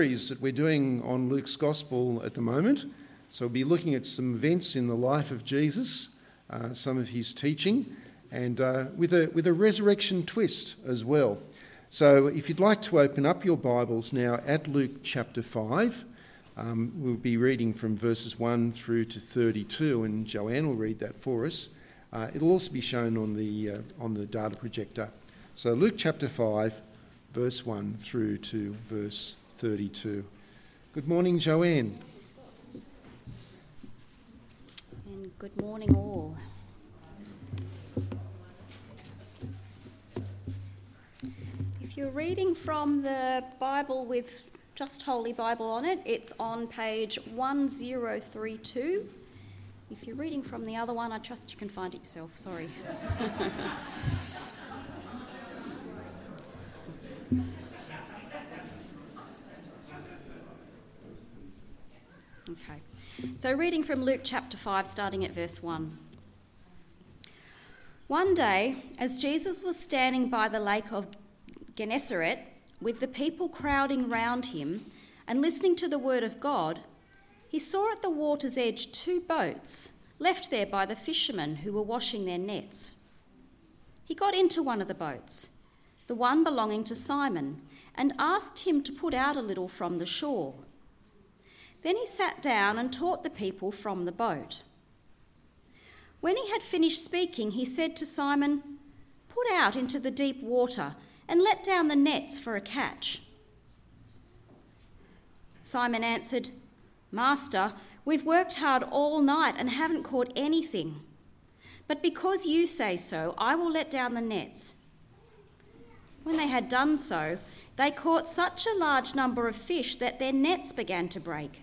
series that we're doing on Luke's Gospel at the moment. So we'll be looking at some events in the life of Jesus, uh, some of his teaching, and uh, with, a, with a resurrection twist as well. So if you'd like to open up your Bibles now at Luke chapter 5, um, we'll be reading from verses 1 through to 32, and Joanne will read that for us. Uh, it'll also be shown on the, uh, on the data projector. So Luke chapter 5, verse 1 through to verse 32. Good morning, Joanne. And good morning, all. If you're reading from the Bible with just Holy Bible on it, it's on page 1032. If you're reading from the other one, I trust you can find it yourself. Sorry. Okay. So, reading from Luke chapter 5, starting at verse 1. One day, as Jesus was standing by the lake of Gennesaret, with the people crowding round him and listening to the word of God, he saw at the water's edge two boats left there by the fishermen who were washing their nets. He got into one of the boats, the one belonging to Simon, and asked him to put out a little from the shore. Then he sat down and taught the people from the boat. When he had finished speaking, he said to Simon, Put out into the deep water and let down the nets for a catch. Simon answered, Master, we've worked hard all night and haven't caught anything. But because you say so, I will let down the nets. When they had done so, they caught such a large number of fish that their nets began to break.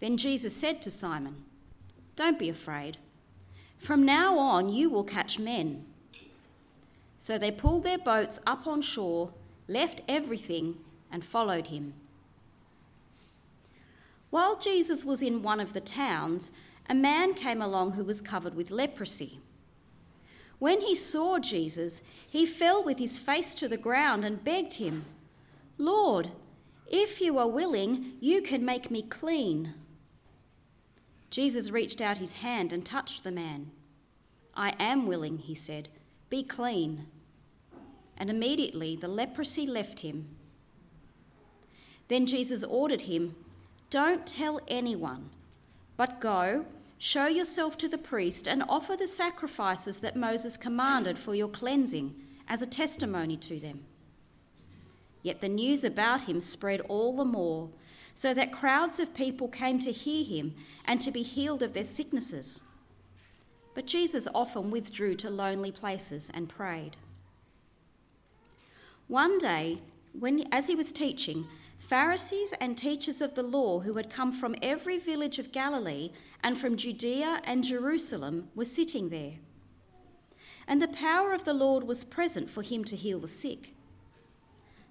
Then Jesus said to Simon, Don't be afraid. From now on, you will catch men. So they pulled their boats up on shore, left everything, and followed him. While Jesus was in one of the towns, a man came along who was covered with leprosy. When he saw Jesus, he fell with his face to the ground and begged him, Lord, if you are willing, you can make me clean. Jesus reached out his hand and touched the man. I am willing, he said. Be clean. And immediately the leprosy left him. Then Jesus ordered him, Don't tell anyone, but go, show yourself to the priest, and offer the sacrifices that Moses commanded for your cleansing as a testimony to them. Yet the news about him spread all the more so that crowds of people came to hear him and to be healed of their sicknesses. But Jesus often withdrew to lonely places and prayed. One day, when, as he was teaching, Pharisees and teachers of the law who had come from every village of Galilee and from Judea and Jerusalem were sitting there. And the power of the Lord was present for him to heal the sick.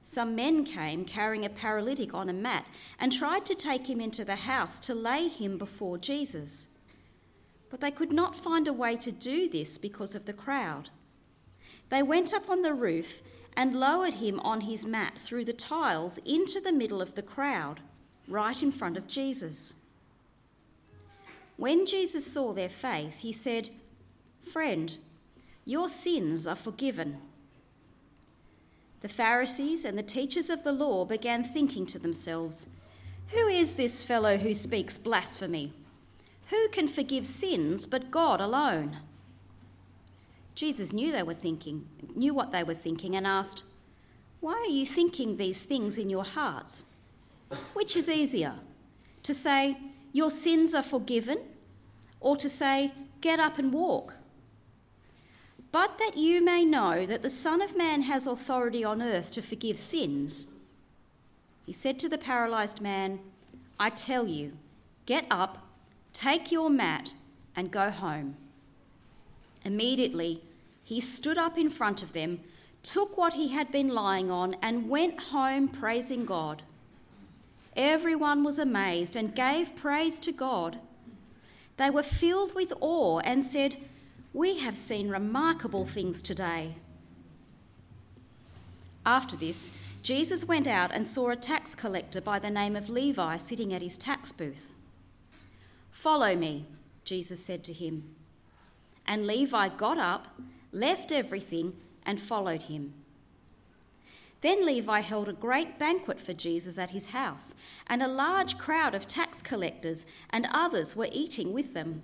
Some men came carrying a paralytic on a mat and tried to take him into the house to lay him before Jesus. But they could not find a way to do this because of the crowd. They went up on the roof and lowered him on his mat through the tiles into the middle of the crowd, right in front of Jesus. When Jesus saw their faith, he said, Friend, your sins are forgiven. The Pharisees and the teachers of the law began thinking to themselves, Who is this fellow who speaks blasphemy? Who can forgive sins but God alone? Jesus knew they were thinking, knew what they were thinking, and asked, Why are you thinking these things in your hearts? Which is easier, to say, Your sins are forgiven, or to say, Get up and walk? But that you may know that the Son of Man has authority on earth to forgive sins. he said to the paralyzed man, I tell you, get up, take your mat, and go home. Immediately, he stood up in front of them, took what he had been lying on, and went home praising God. Everyone was amazed and gave praise to God. They were filled with awe and said, We have seen remarkable things today. After this, Jesus went out and saw a tax collector by the name of Levi sitting at his tax booth. Follow me, Jesus said to him. And Levi got up, left everything, and followed him. Then Levi held a great banquet for Jesus at his house, and a large crowd of tax collectors and others were eating with them.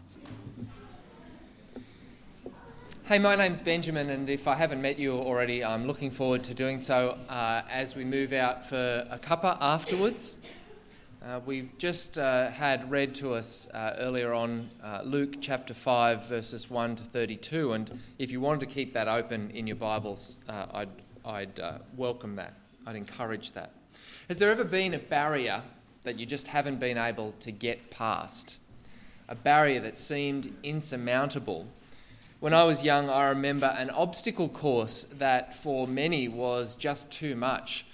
Hey, my name's Benjamin, and if I haven't met you already, I'm looking forward to doing so uh, as we move out for a cuppa afterwards. Uh, we've just uh, had read to us uh, earlier on uh, Luke chapter 5, verses 1 to 32, and if you wanted to keep that open in your Bibles, uh, I'd, I'd welcome that. I'd encourage that. Has there ever been a barrier that you just haven't been able to get past. A barrier that seemed insurmountable. When I was young, I remember an obstacle course that for many was just too much.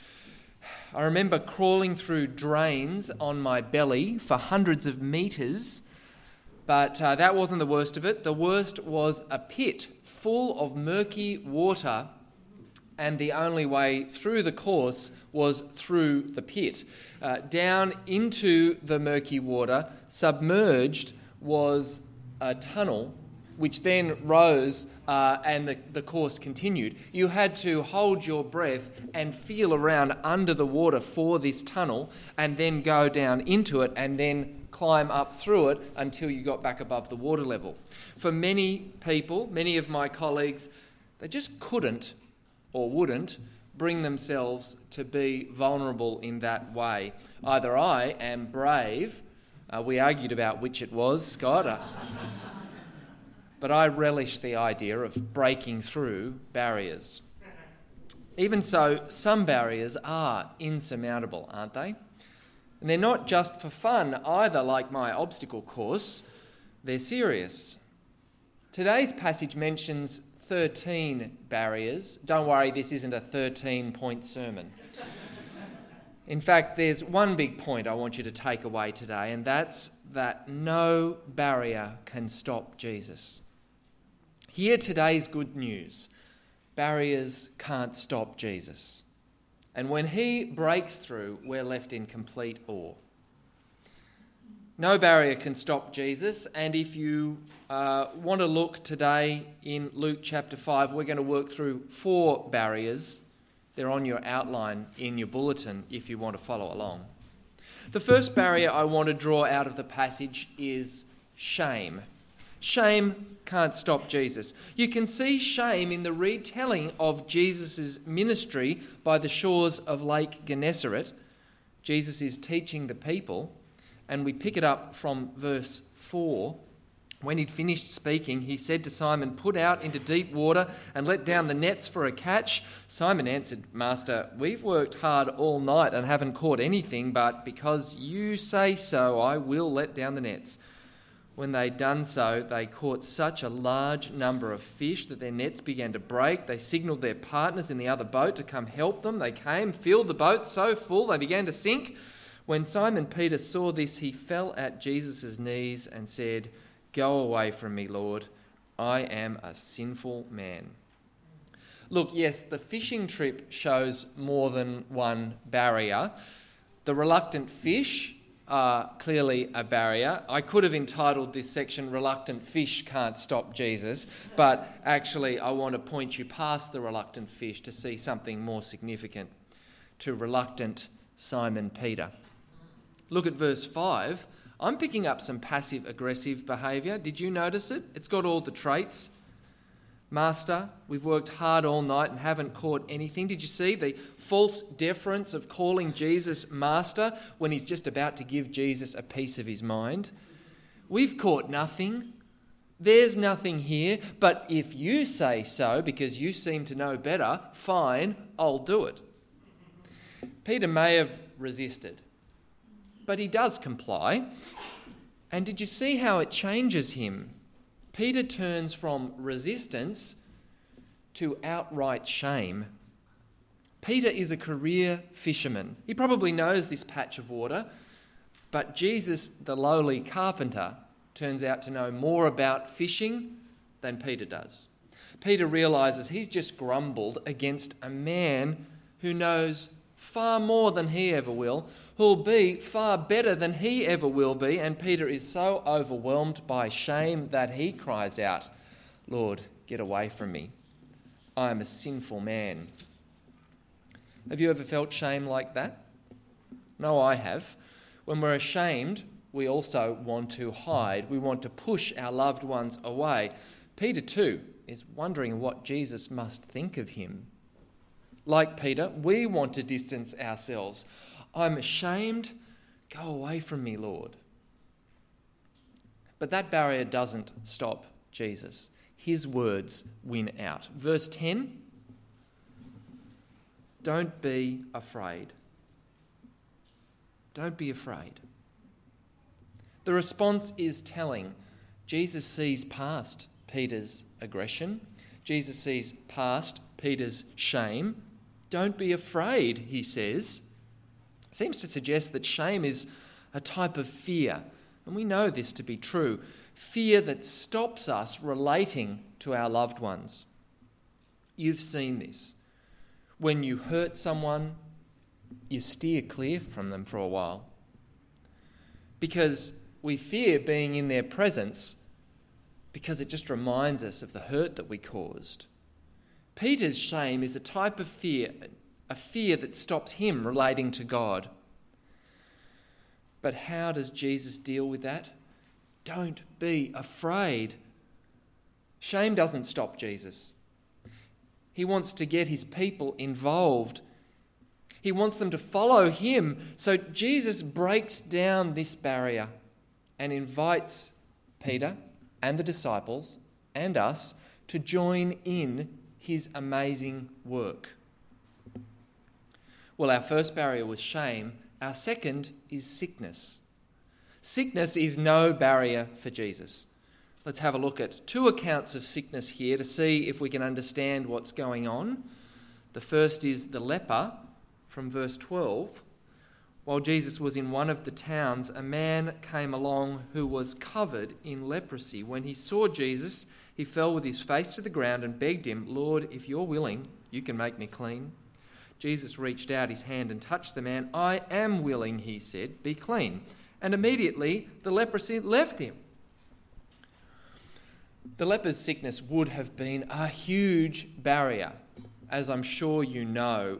I remember crawling through drains on my belly for hundreds of metres, but uh, that wasn't the worst of it. The worst was a pit full of murky water, and the only way through the course was through the pit uh, down into the murky water, submerged was a tunnel which then rose uh, and the, the course continued. You had to hold your breath and feel around under the water for this tunnel and then go down into it and then climb up through it until you got back above the water level. For many people, many of my colleagues, they just couldn't or wouldn't bring themselves to be vulnerable in that way. Either I am brave, uh, we argued about which it was, Scott, uh, but I relish the idea of breaking through barriers. Even so, some barriers are insurmountable, aren't they? And they're not just for fun either, like my obstacle course, they're serious. Today's passage mentions 13 barriers. Don't worry, this isn't a 13 point sermon. In fact, there's one big point I want you to take away today, and that's that no barrier can stop Jesus. Hear today's good news barriers can't stop Jesus. And when he breaks through, we're left in complete awe. No barrier can stop Jesus, and if you uh, want to look today in Luke chapter 5, we're going to work through four barriers. They're on your outline in your bulletin if you want to follow along. The first barrier I want to draw out of the passage is shame. Shame can't stop Jesus. You can see shame in the retelling of Jesus' ministry by the shores of Lake Gennesaret. Jesus is teaching the people, and we pick it up from verse 4. When he'd finished speaking, he said to Simon, Put out into deep water and let down the nets for a catch. Simon answered, Master, we've worked hard all night and haven't caught anything, but because you say so, I will let down the nets. When they'd done so, they caught such a large number of fish that their nets began to break. They signalled their partners in the other boat to come help them. They came, filled the boat so full they began to sink. When Simon Peter saw this, he fell at Jesus' knees and said, Go away from me, Lord. I am a sinful man. Look, yes, the fishing trip shows more than one barrier. The reluctant fish are clearly a barrier. I could have entitled this section Reluctant Fish Can't Stop Jesus, but actually, I want to point you past the reluctant fish to see something more significant to reluctant Simon Peter. Look at verse 5. I'm picking up some passive aggressive behaviour. Did you notice it? It's got all the traits. Master, we've worked hard all night and haven't caught anything. Did you see the false deference of calling Jesus Master when he's just about to give Jesus a piece of his mind? We've caught nothing. There's nothing here, but if you say so because you seem to know better, fine, I'll do it. Peter may have resisted, but he does comply. And did you see how it changes him? Peter turns from resistance to outright shame. Peter is a career fisherman. He probably knows this patch of water, but Jesus, the lowly carpenter, turns out to know more about fishing than Peter does. Peter realizes he's just grumbled against a man who knows far more than he ever will, who'll be far better than he ever will be. And Peter is so overwhelmed by shame that he cries out, Lord, get away from me. I am a sinful man. Have you ever felt shame like that? No, I have. When we're ashamed, we also want to hide. We want to push our loved ones away. Peter, too, is wondering what Jesus must think of him. Like Peter, we want to distance ourselves. I'm ashamed. Go away from me, Lord. But that barrier doesn't stop Jesus. His words win out. Verse 10 Don't be afraid. Don't be afraid. The response is telling. Jesus sees past Peter's aggression, Jesus sees past Peter's shame. Don't be afraid, he says. Seems to suggest that shame is a type of fear, and we know this to be true fear that stops us relating to our loved ones. You've seen this. When you hurt someone, you steer clear from them for a while. Because we fear being in their presence because it just reminds us of the hurt that we caused. Peter's shame is a type of fear, a fear that stops him relating to God. But how does Jesus deal with that? Don't be afraid. Shame doesn't stop Jesus. He wants to get his people involved. He wants them to follow him. So Jesus breaks down this barrier and invites Peter and the disciples and us to join in his amazing work. Well, our first barrier was shame, our second is sickness. Sickness is no barrier for Jesus. Let's have a look at two accounts of sickness here to see if we can understand what's going on. The first is the leper from verse 12. While Jesus was in one of the towns, a man came along who was covered in leprosy. When he saw Jesus, he fell with his face to the ground and begged him, Lord, if you're willing, you can make me clean. Jesus reached out his hand and touched the man. I am willing, he said, be clean. And immediately the leprosy left him. The leper's sickness would have been a huge barrier, as I'm sure you know.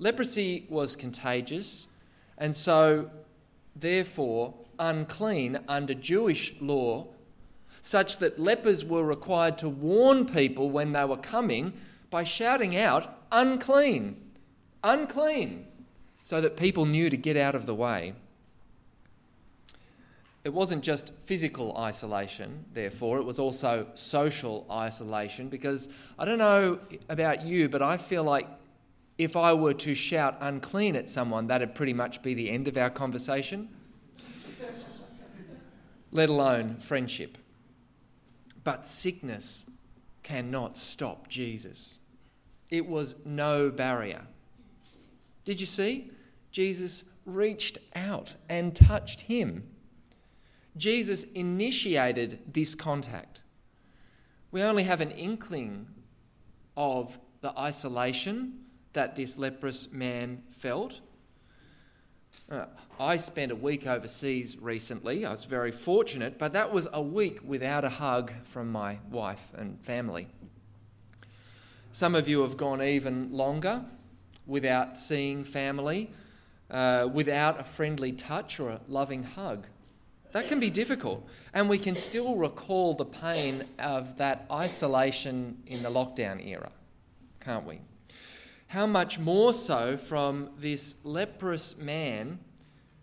Leprosy was contagious, and so, therefore, unclean under Jewish law such that lepers were required to warn people when they were coming by shouting out, unclean, unclean, so that people knew to get out of the way. It wasn't just physical isolation, therefore, it was also social isolation because I don't know about you, but I feel like if I were to shout unclean at someone, that'd pretty much be the end of our conversation, let alone friendship. But sickness cannot stop Jesus. It was no barrier. Did you see? Jesus reached out and touched him. Jesus initiated this contact. We only have an inkling of the isolation that this leprous man felt. Uh, I spent a week overseas recently. I was very fortunate, but that was a week without a hug from my wife and family. Some of you have gone even longer without seeing family, uh, without a friendly touch or a loving hug. That can be difficult. And we can still recall the pain of that isolation in the lockdown era, can't we? How much more so from this leprous man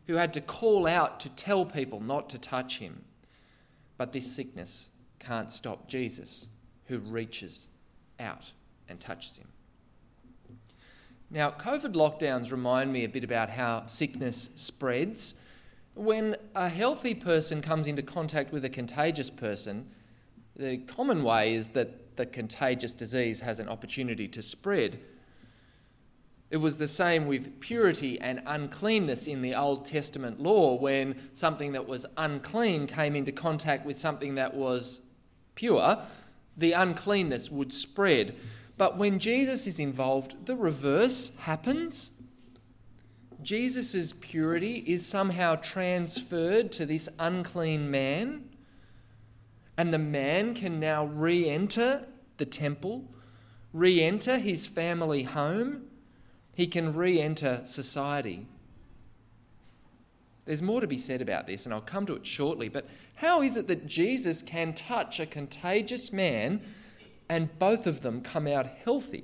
who had to call out to tell people not to touch him. But this sickness can't stop Jesus, who reaches out and touches him. Now, COVID lockdowns remind me a bit about how sickness spreads. When a healthy person comes into contact with a contagious person, the common way is that the contagious disease has an opportunity to spread. It was the same with purity and uncleanness in the Old Testament law when something that was unclean came into contact with something that was pure, the uncleanness would spread. But when Jesus is involved, the reverse happens. Jesus' purity is somehow transferred to this unclean man, and the man can now re enter the temple, re enter his family home he can re enter society. There's more to be said about this, and I'll come to it shortly. But how is it that Jesus can touch a contagious man and both of them come out healthy?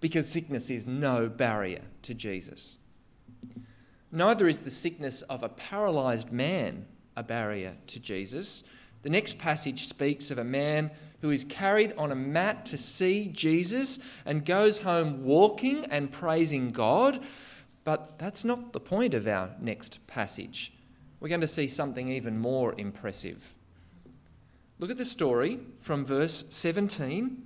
Because sickness is no barrier to Jesus. Neither is the sickness of a paralysed man a barrier to Jesus. The next passage speaks of a man who is carried on a mat to see Jesus and goes home walking and praising God. But that's not the point of our next passage. We're going to see something even more impressive. Look at the story from verse 17.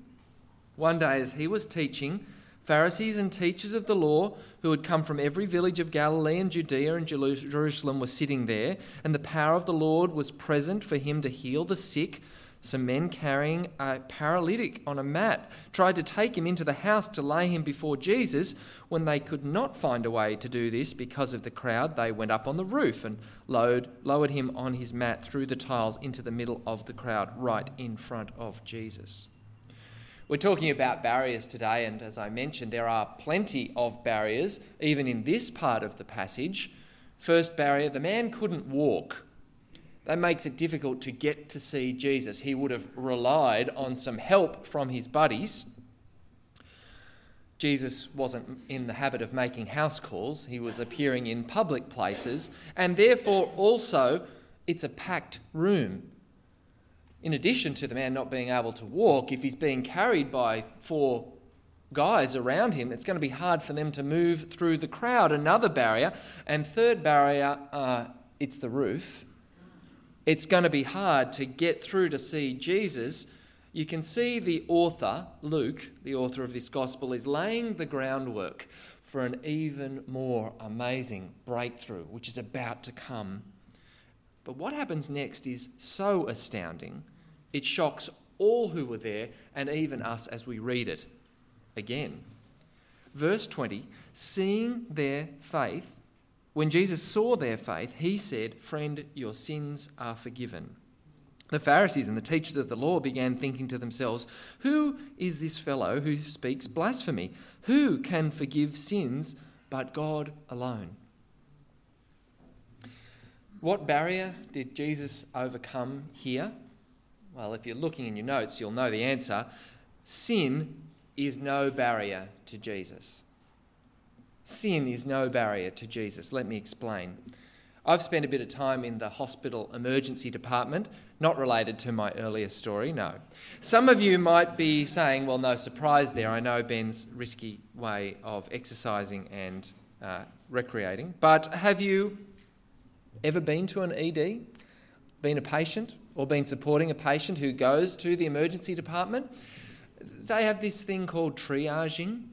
One day, as he was teaching, Pharisees and teachers of the law who had come from every village of Galilee and Judea and Jerusalem were sitting there, and the power of the Lord was present for him to heal the sick. Some men carrying a paralytic on a mat tried to take him into the house to lay him before Jesus. When they could not find a way to do this because of the crowd, they went up on the roof and lowered, him on his mat through the tiles into the middle of the crowd, right in front of Jesus. We're talking about barriers today, and as I mentioned, there are plenty of barriers, even in this part of the passage. First barrier the man couldn't walk that makes it difficult to get to see Jesus. He would have relied on some help from his buddies. Jesus wasn't in the habit of making house calls, he was appearing in public places, and therefore also it's a packed room. In addition to the man not being able to walk, if he's being carried by four guys around him, it's going to be hard for them to move through the crowd. Another barrier. And third barrier, uh, it's the roof it's going to be hard to get through to see Jesus, you can see the author, Luke, the author of this gospel, is laying the groundwork for an even more amazing breakthrough, which is about to come. But what happens next is so astounding, it shocks all who were there and even us as we read it again. Verse 20 Seeing their faith, when Jesus saw their faith, he said, Friend, your sins are forgiven. The Pharisees and the teachers of the law began thinking to themselves, Who is this fellow who speaks blasphemy? Who can forgive sins but God alone? What barrier did Jesus overcome here? Well, if you're looking in your notes, you'll know the answer. Sin is no barrier to Jesus. Sin is no barrier to Jesus. Let me explain. I've spent a bit of time in the hospital emergency department, not related to my earlier story, no. Some of you might be saying, well, no surprise there. I know Ben's risky way of exercising and uh, recreating. But have you ever been to an ED, been a patient, or been supporting a patient who goes to the emergency department? They have this thing called triaging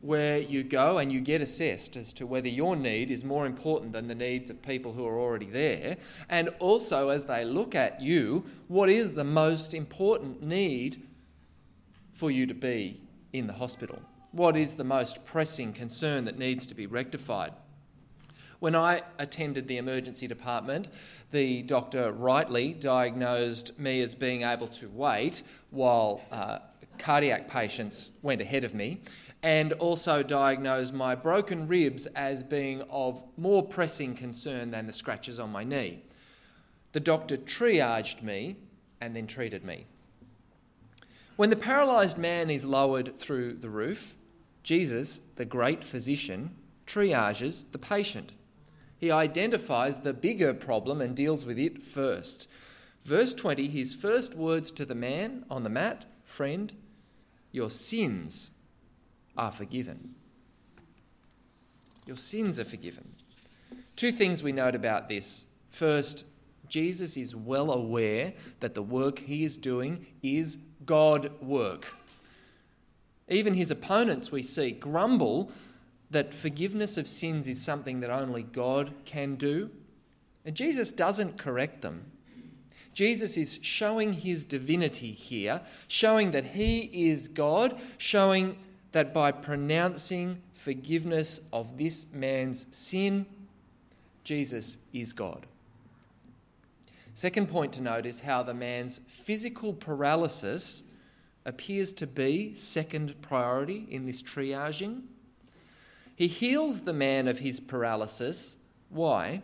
where you go and you get assessed as to whether your need is more important than the needs of people who are already there. And also, as they look at you, what is the most important need for you to be in the hospital? What is the most pressing concern that needs to be rectified? When I attended the emergency department, the doctor rightly diagnosed me as being able to wait while uh, cardiac patients went ahead of me and also diagnosed my broken ribs as being of more pressing concern than the scratches on my knee. The doctor triaged me and then treated me. When the paralysed man is lowered through the roof, Jesus, the great physician, triages the patient. He identifies the bigger problem and deals with it first. Verse 20, his first words to the man on the mat Friend, your sins are forgiven. Your sins are forgiven. Two things we note about this. First, Jesus is well aware that the work he is doing is God work. Even his opponents, we see, grumble that forgiveness of sins is something that only God can do. And Jesus doesn't correct them. Jesus is showing his divinity here, showing that he is God, showing that by pronouncing forgiveness of this man's sin, Jesus is God. Second point to note is how the man's physical paralysis appears to be second priority in this triaging. He heals the man of his paralysis. Why?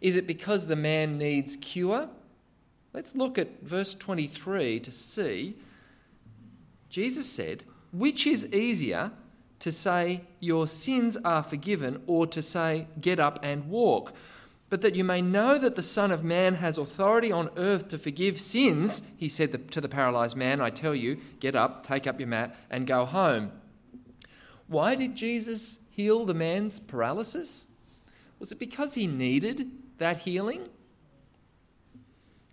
Is it because the man needs cure? Let's look at verse 23 to see. Jesus said, Which is easier to say, Your sins are forgiven, or to say, Get up and walk? But that you may know that the Son of Man has authority on earth to forgive sins, he said to the paralyzed man, I tell you, get up, take up your mat, and go home. Why did Jesus heal the man's paralysis? Was it because he needed that healing?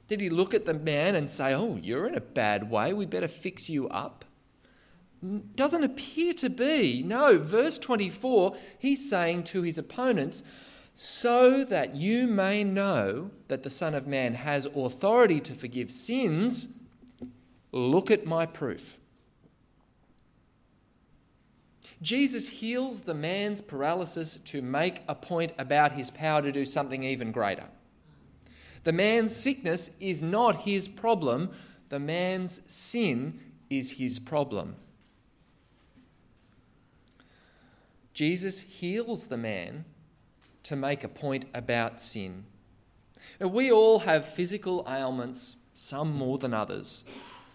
Did he look at the man and say, Oh, you're in a bad way, we better fix you up? Doesn't appear to be. No, verse 24, he's saying to his opponents, So that you may know that the Son of Man has authority to forgive sins, look at my proof. Jesus heals the man's paralysis to make a point about his power to do something even greater. The man's sickness is not his problem, the man's sin is his problem. Jesus heals the man to make a point about sin. Now, we all have physical ailments, some more than others.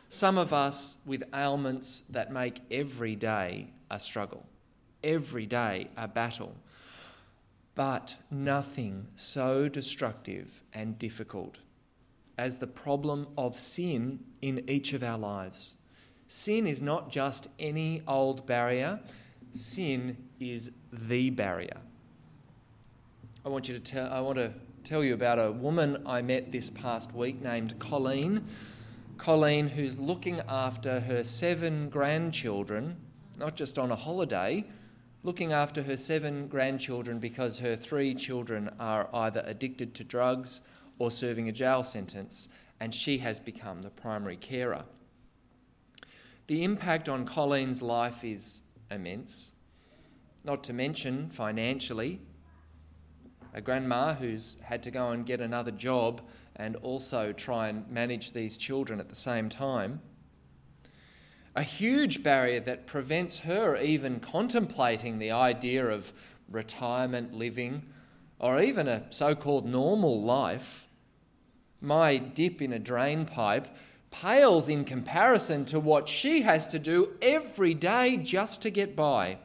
Some of us with ailments that make every day a struggle, every day a battle but nothing so destructive and difficult as the problem of sin in each of our lives. Sin is not just any old barrier, sin is the barrier. I want you to tell I want to tell you about a woman I met this past week named Colleen. Colleen who's looking after her seven grandchildren, not just on a holiday, looking after her seven grandchildren because her three children are either addicted to drugs or serving a jail sentence, and she has become the primary carer. The impact on Colleen's life is immense, not to mention financially. A grandma who's had to go and get another job and also try and manage these children at the same time a huge barrier that prevents her even contemplating the idea of retirement living or even a so called normal life. My dip in a drain pipe pales in comparison to what she has to do every day just to get by.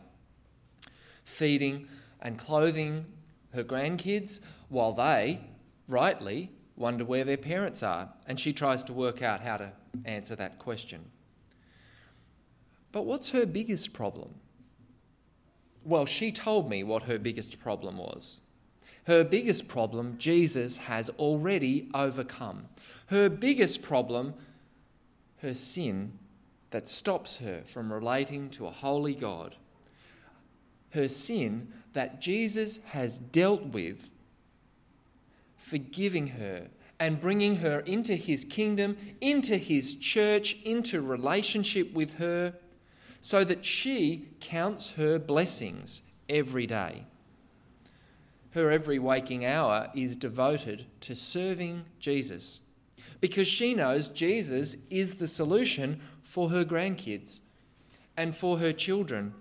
Feeding and clothing her grandkids while they, rightly, wonder where their parents are, and she tries to work out how to answer that question. But what's her biggest problem? Well, she told me what her biggest problem was. Her biggest problem, Jesus has already overcome. Her biggest problem, her sin that stops her from relating to a holy God. Her sin that Jesus has dealt with, forgiving her and bringing her into his kingdom, into his church, into relationship with her so that she counts her blessings every day. Her every waking hour is devoted to serving Jesus because she knows Jesus is the solution for her grandkids and for her children.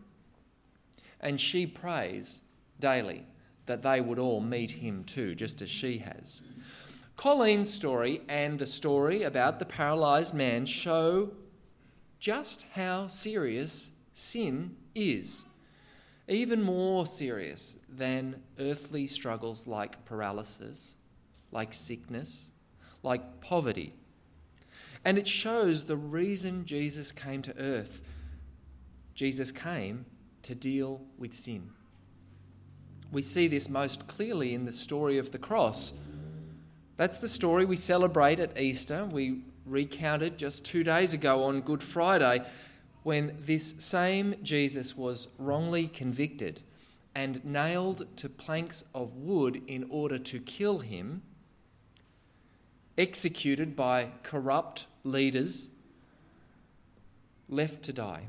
And she prays daily that they would all meet him too, just as she has. Colleen's story and the story about the paralysed man show just how serious sin is. Even more serious than earthly struggles like paralysis, like sickness, like poverty. And it shows the reason Jesus came to earth. Jesus came to deal with sin. We see this most clearly in the story of the cross that's the story we celebrate at Easter. We recounted just two days ago on Good Friday when this same Jesus was wrongly convicted and nailed to planks of wood in order to kill him, executed by corrupt leaders, left to die.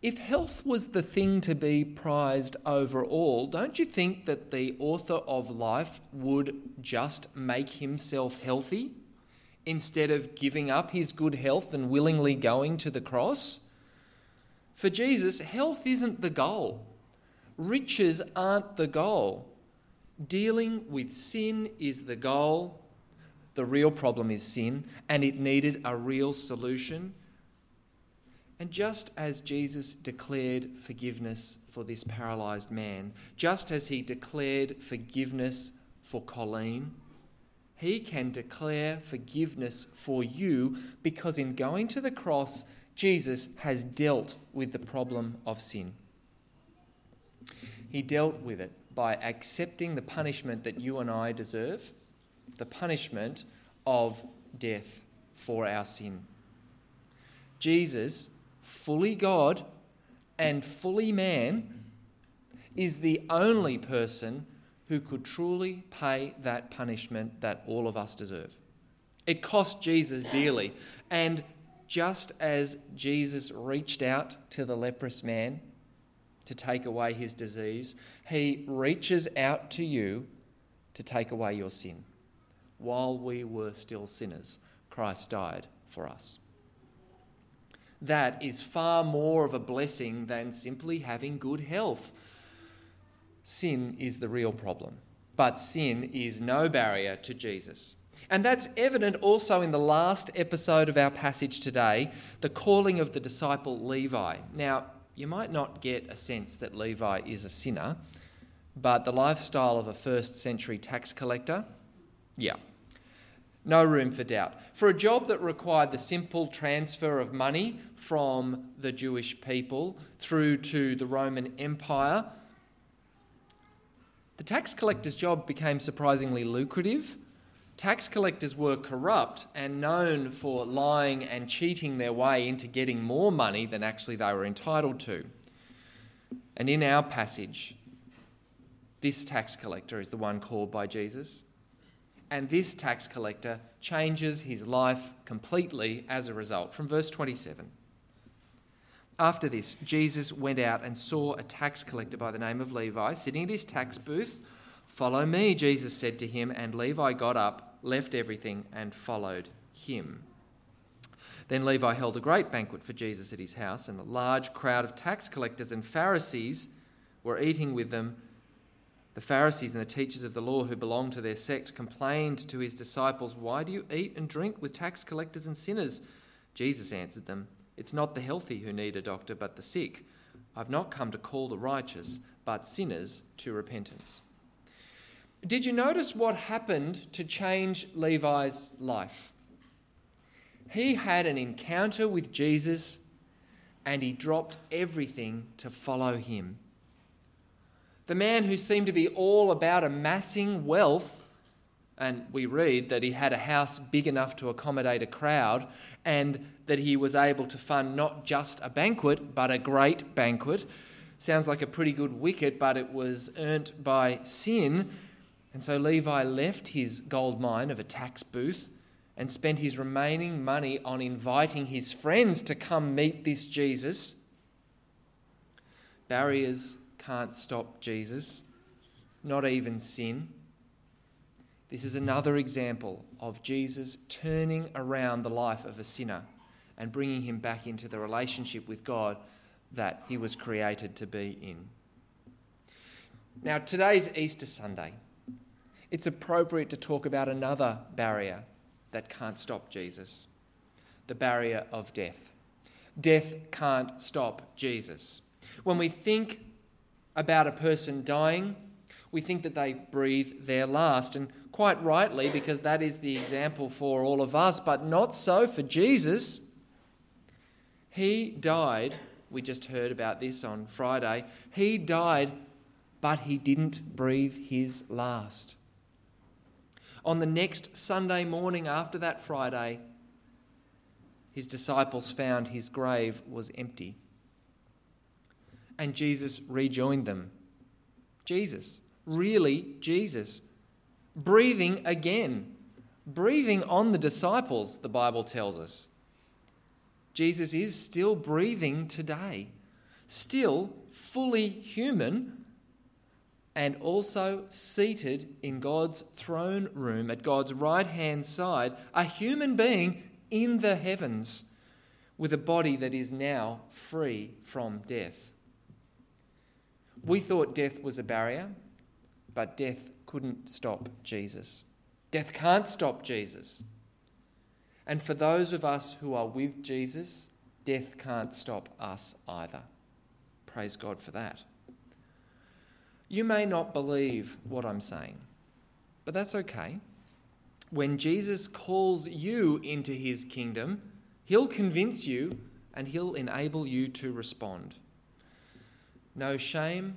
If health was the thing to be prized over all, don't you think that the author of life would just make himself healthy instead of giving up his good health and willingly going to the cross? For Jesus, health isn't the goal, riches aren't the goal. Dealing with sin is the goal. The real problem is sin, and it needed a real solution. And just as Jesus declared forgiveness for this paralyzed man, just as he declared forgiveness for Colleen, he can declare forgiveness for you because in going to the cross, Jesus has dealt with the problem of sin. He dealt with it by accepting the punishment that you and I deserve, the punishment of death for our sin. Jesus fully God and fully man, is the only person who could truly pay that punishment that all of us deserve. It cost Jesus dearly. And just as Jesus reached out to the leprous man to take away his disease, he reaches out to you to take away your sin. While we were still sinners, Christ died for us that is far more of a blessing than simply having good health. Sin is the real problem, but sin is no barrier to Jesus. And that's evident also in the last episode of our passage today, the calling of the disciple Levi. Now, you might not get a sense that Levi is a sinner, but the lifestyle of a first century tax collector, yeah, no room for doubt. For a job that required the simple transfer of money from the Jewish people through to the Roman Empire, the tax collector's job became surprisingly lucrative. Tax collectors were corrupt and known for lying and cheating their way into getting more money than actually they were entitled to. And in our passage, this tax collector is the one called by Jesus and this tax collector changes his life completely as a result. From verse 27. After this, Jesus went out and saw a tax collector by the name of Levi sitting at his tax booth. Follow me, Jesus said to him, and Levi got up, left everything, and followed him. Then Levi held a great banquet for Jesus at his house, and a large crowd of tax collectors and Pharisees were eating with them the Pharisees and the teachers of the law who belonged to their sect complained to his disciples, Why do you eat and drink with tax collectors and sinners? Jesus answered them, It's not the healthy who need a doctor, but the sick. I've not come to call the righteous, but sinners to repentance. Did you notice what happened to change Levi's life? He had an encounter with Jesus and he dropped everything to follow him. The man who seemed to be all about amassing wealth, and we read that he had a house big enough to accommodate a crowd, and that he was able to fund not just a banquet, but a great banquet. Sounds like a pretty good wicket, but it was earned by sin. And so Levi left his gold mine of a tax booth and spent his remaining money on inviting his friends to come meet this Jesus. Barriers can't stop Jesus, not even sin. This is another example of Jesus turning around the life of a sinner and bringing him back into the relationship with God that he was created to be in. Now, today's Easter Sunday. It's appropriate to talk about another barrier that can't stop Jesus the barrier of death. Death can't stop Jesus. When we think about a person dying, we think that they breathe their last, and quite rightly, because that is the example for all of us, but not so for Jesus. He died, we just heard about this on Friday, he died, but he didn't breathe his last. On the next Sunday morning after that Friday, his disciples found his grave was empty. And Jesus rejoined them. Jesus, really Jesus, breathing again, breathing on the disciples, the Bible tells us. Jesus is still breathing today, still fully human, and also seated in God's throne room at God's right hand side, a human being in the heavens with a body that is now free from death. We thought death was a barrier, but death couldn't stop Jesus. Death can't stop Jesus. And for those of us who are with Jesus, death can't stop us either. Praise God for that. You may not believe what I'm saying, but that's okay. When Jesus calls you into his kingdom, he'll convince you and he'll enable you to respond. No shame,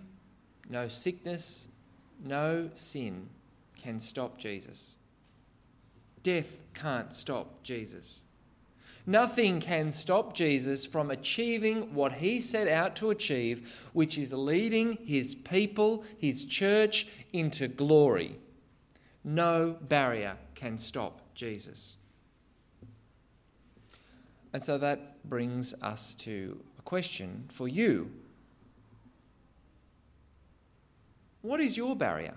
no sickness, no sin can stop Jesus. Death can't stop Jesus. Nothing can stop Jesus from achieving what he set out to achieve, which is leading his people, his church, into glory. No barrier can stop Jesus. And so that brings us to a question for you. What is your barrier?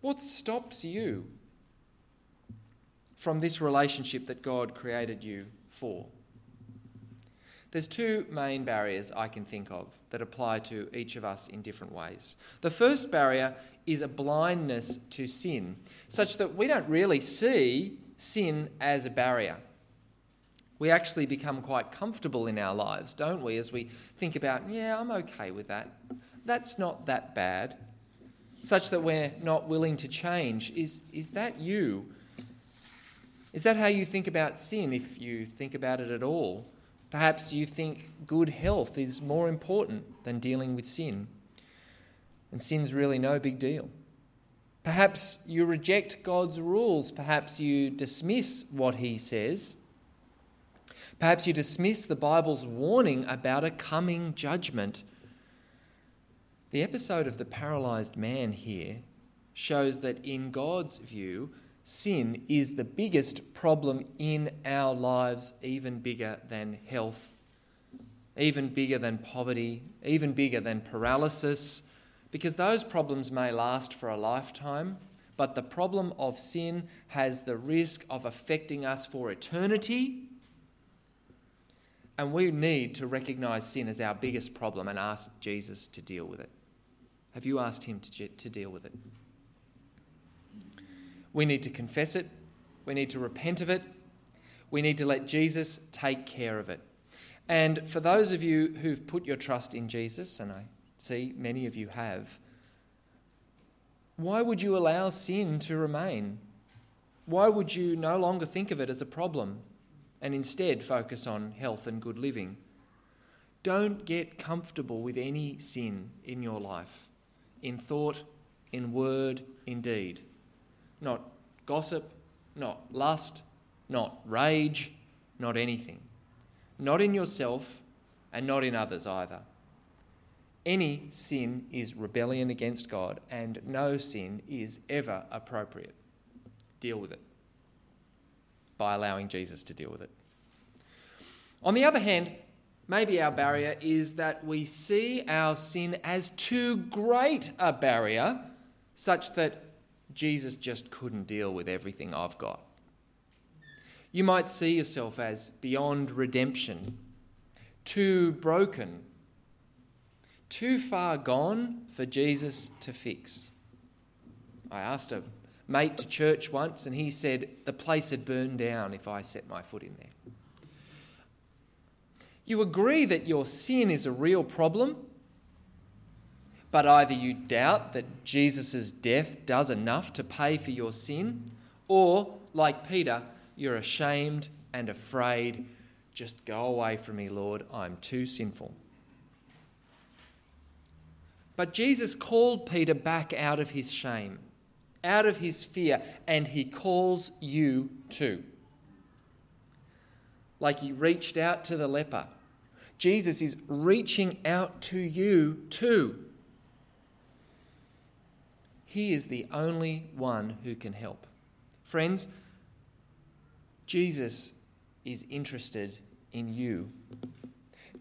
What stops you from this relationship that God created you for? There's two main barriers I can think of that apply to each of us in different ways. The first barrier is a blindness to sin, such that we don't really see sin as a barrier. We actually become quite comfortable in our lives, don't we, as we think about, yeah, I'm okay with that. That's not that bad, such that we're not willing to change. Is, is that you? Is that how you think about sin, if you think about it at all? Perhaps you think good health is more important than dealing with sin, and sin's really no big deal. Perhaps you reject God's rules. Perhaps you dismiss what He says. Perhaps you dismiss the Bible's warning about a coming judgment. The episode of the paralyzed man here shows that in God's view, sin is the biggest problem in our lives, even bigger than health, even bigger than poverty, even bigger than paralysis, because those problems may last for a lifetime, but the problem of sin has the risk of affecting us for eternity. And we need to recognize sin as our biggest problem and ask Jesus to deal with it. Have you asked him to, to deal with it? We need to confess it. We need to repent of it. We need to let Jesus take care of it. And for those of you who've put your trust in Jesus, and I see many of you have, why would you allow sin to remain? Why would you no longer think of it as a problem and instead focus on health and good living? Don't get comfortable with any sin in your life, in thought, in word, in deed not gossip, not lust, not rage, not anything. Not in yourself and not in others either. Any sin is rebellion against God, and no sin is ever appropriate. Deal with it by allowing Jesus to deal with it. On the other hand, maybe our barrier is that we see our sin as too great a barrier, such that Jesus just couldn't deal with everything I've got. You might see yourself as beyond redemption, too broken, too far gone for Jesus to fix. I asked a mate to church once, and he said the place had burned down if I set my foot in there. You agree that your sin is a real problem, but either you doubt that Jesus' death does enough to pay for your sin, or, like Peter, you're ashamed and afraid. Just go away from me, Lord. I'm too sinful. But Jesus called Peter back out of his shame, out of his fear, and he calls you too. Like he reached out to the leper, Jesus is reaching out to you too. He is the only one who can help. Friends, Jesus is interested in you.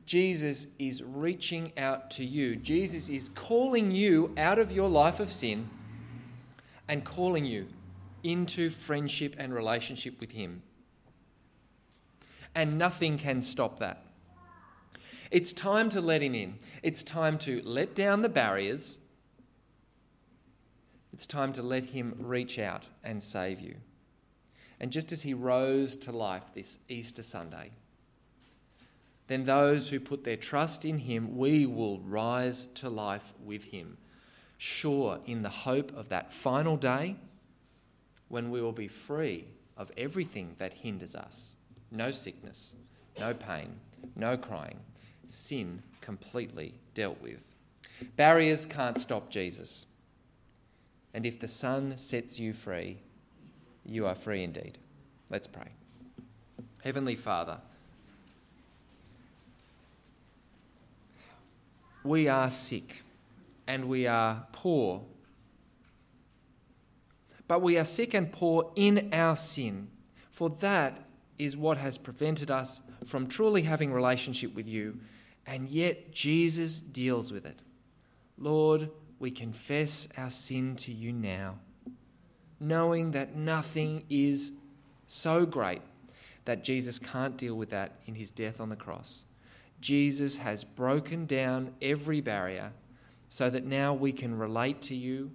Jesus is reaching out to you. Jesus is calling you out of your life of sin and calling you into friendship and relationship with Him. And nothing can stop that. It's time to let Him in. It's time to let down the barriers. It's time to let Him reach out and save you. And just as he rose to life this Easter Sunday, then those who put their trust in him, we will rise to life with him, sure in the hope of that final day when we will be free of everything that hinders us no sickness, no pain, no crying, sin completely dealt with. Barriers can't stop Jesus. And if the Son sets you free, you are free indeed. Let's pray. Heavenly Father, we are sick and we are poor. But we are sick and poor in our sin, for that is what has prevented us from truly having relationship with you, and yet Jesus deals with it. Lord, we confess our sin to you now knowing that nothing is so great that Jesus can't deal with that in his death on the cross. Jesus has broken down every barrier so that now we can relate to you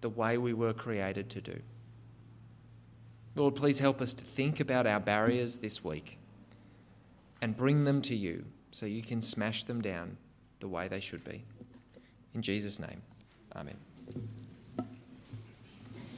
the way we were created to do. Lord, please help us to think about our barriers this week and bring them to you so you can smash them down the way they should be. In Jesus' name, amen.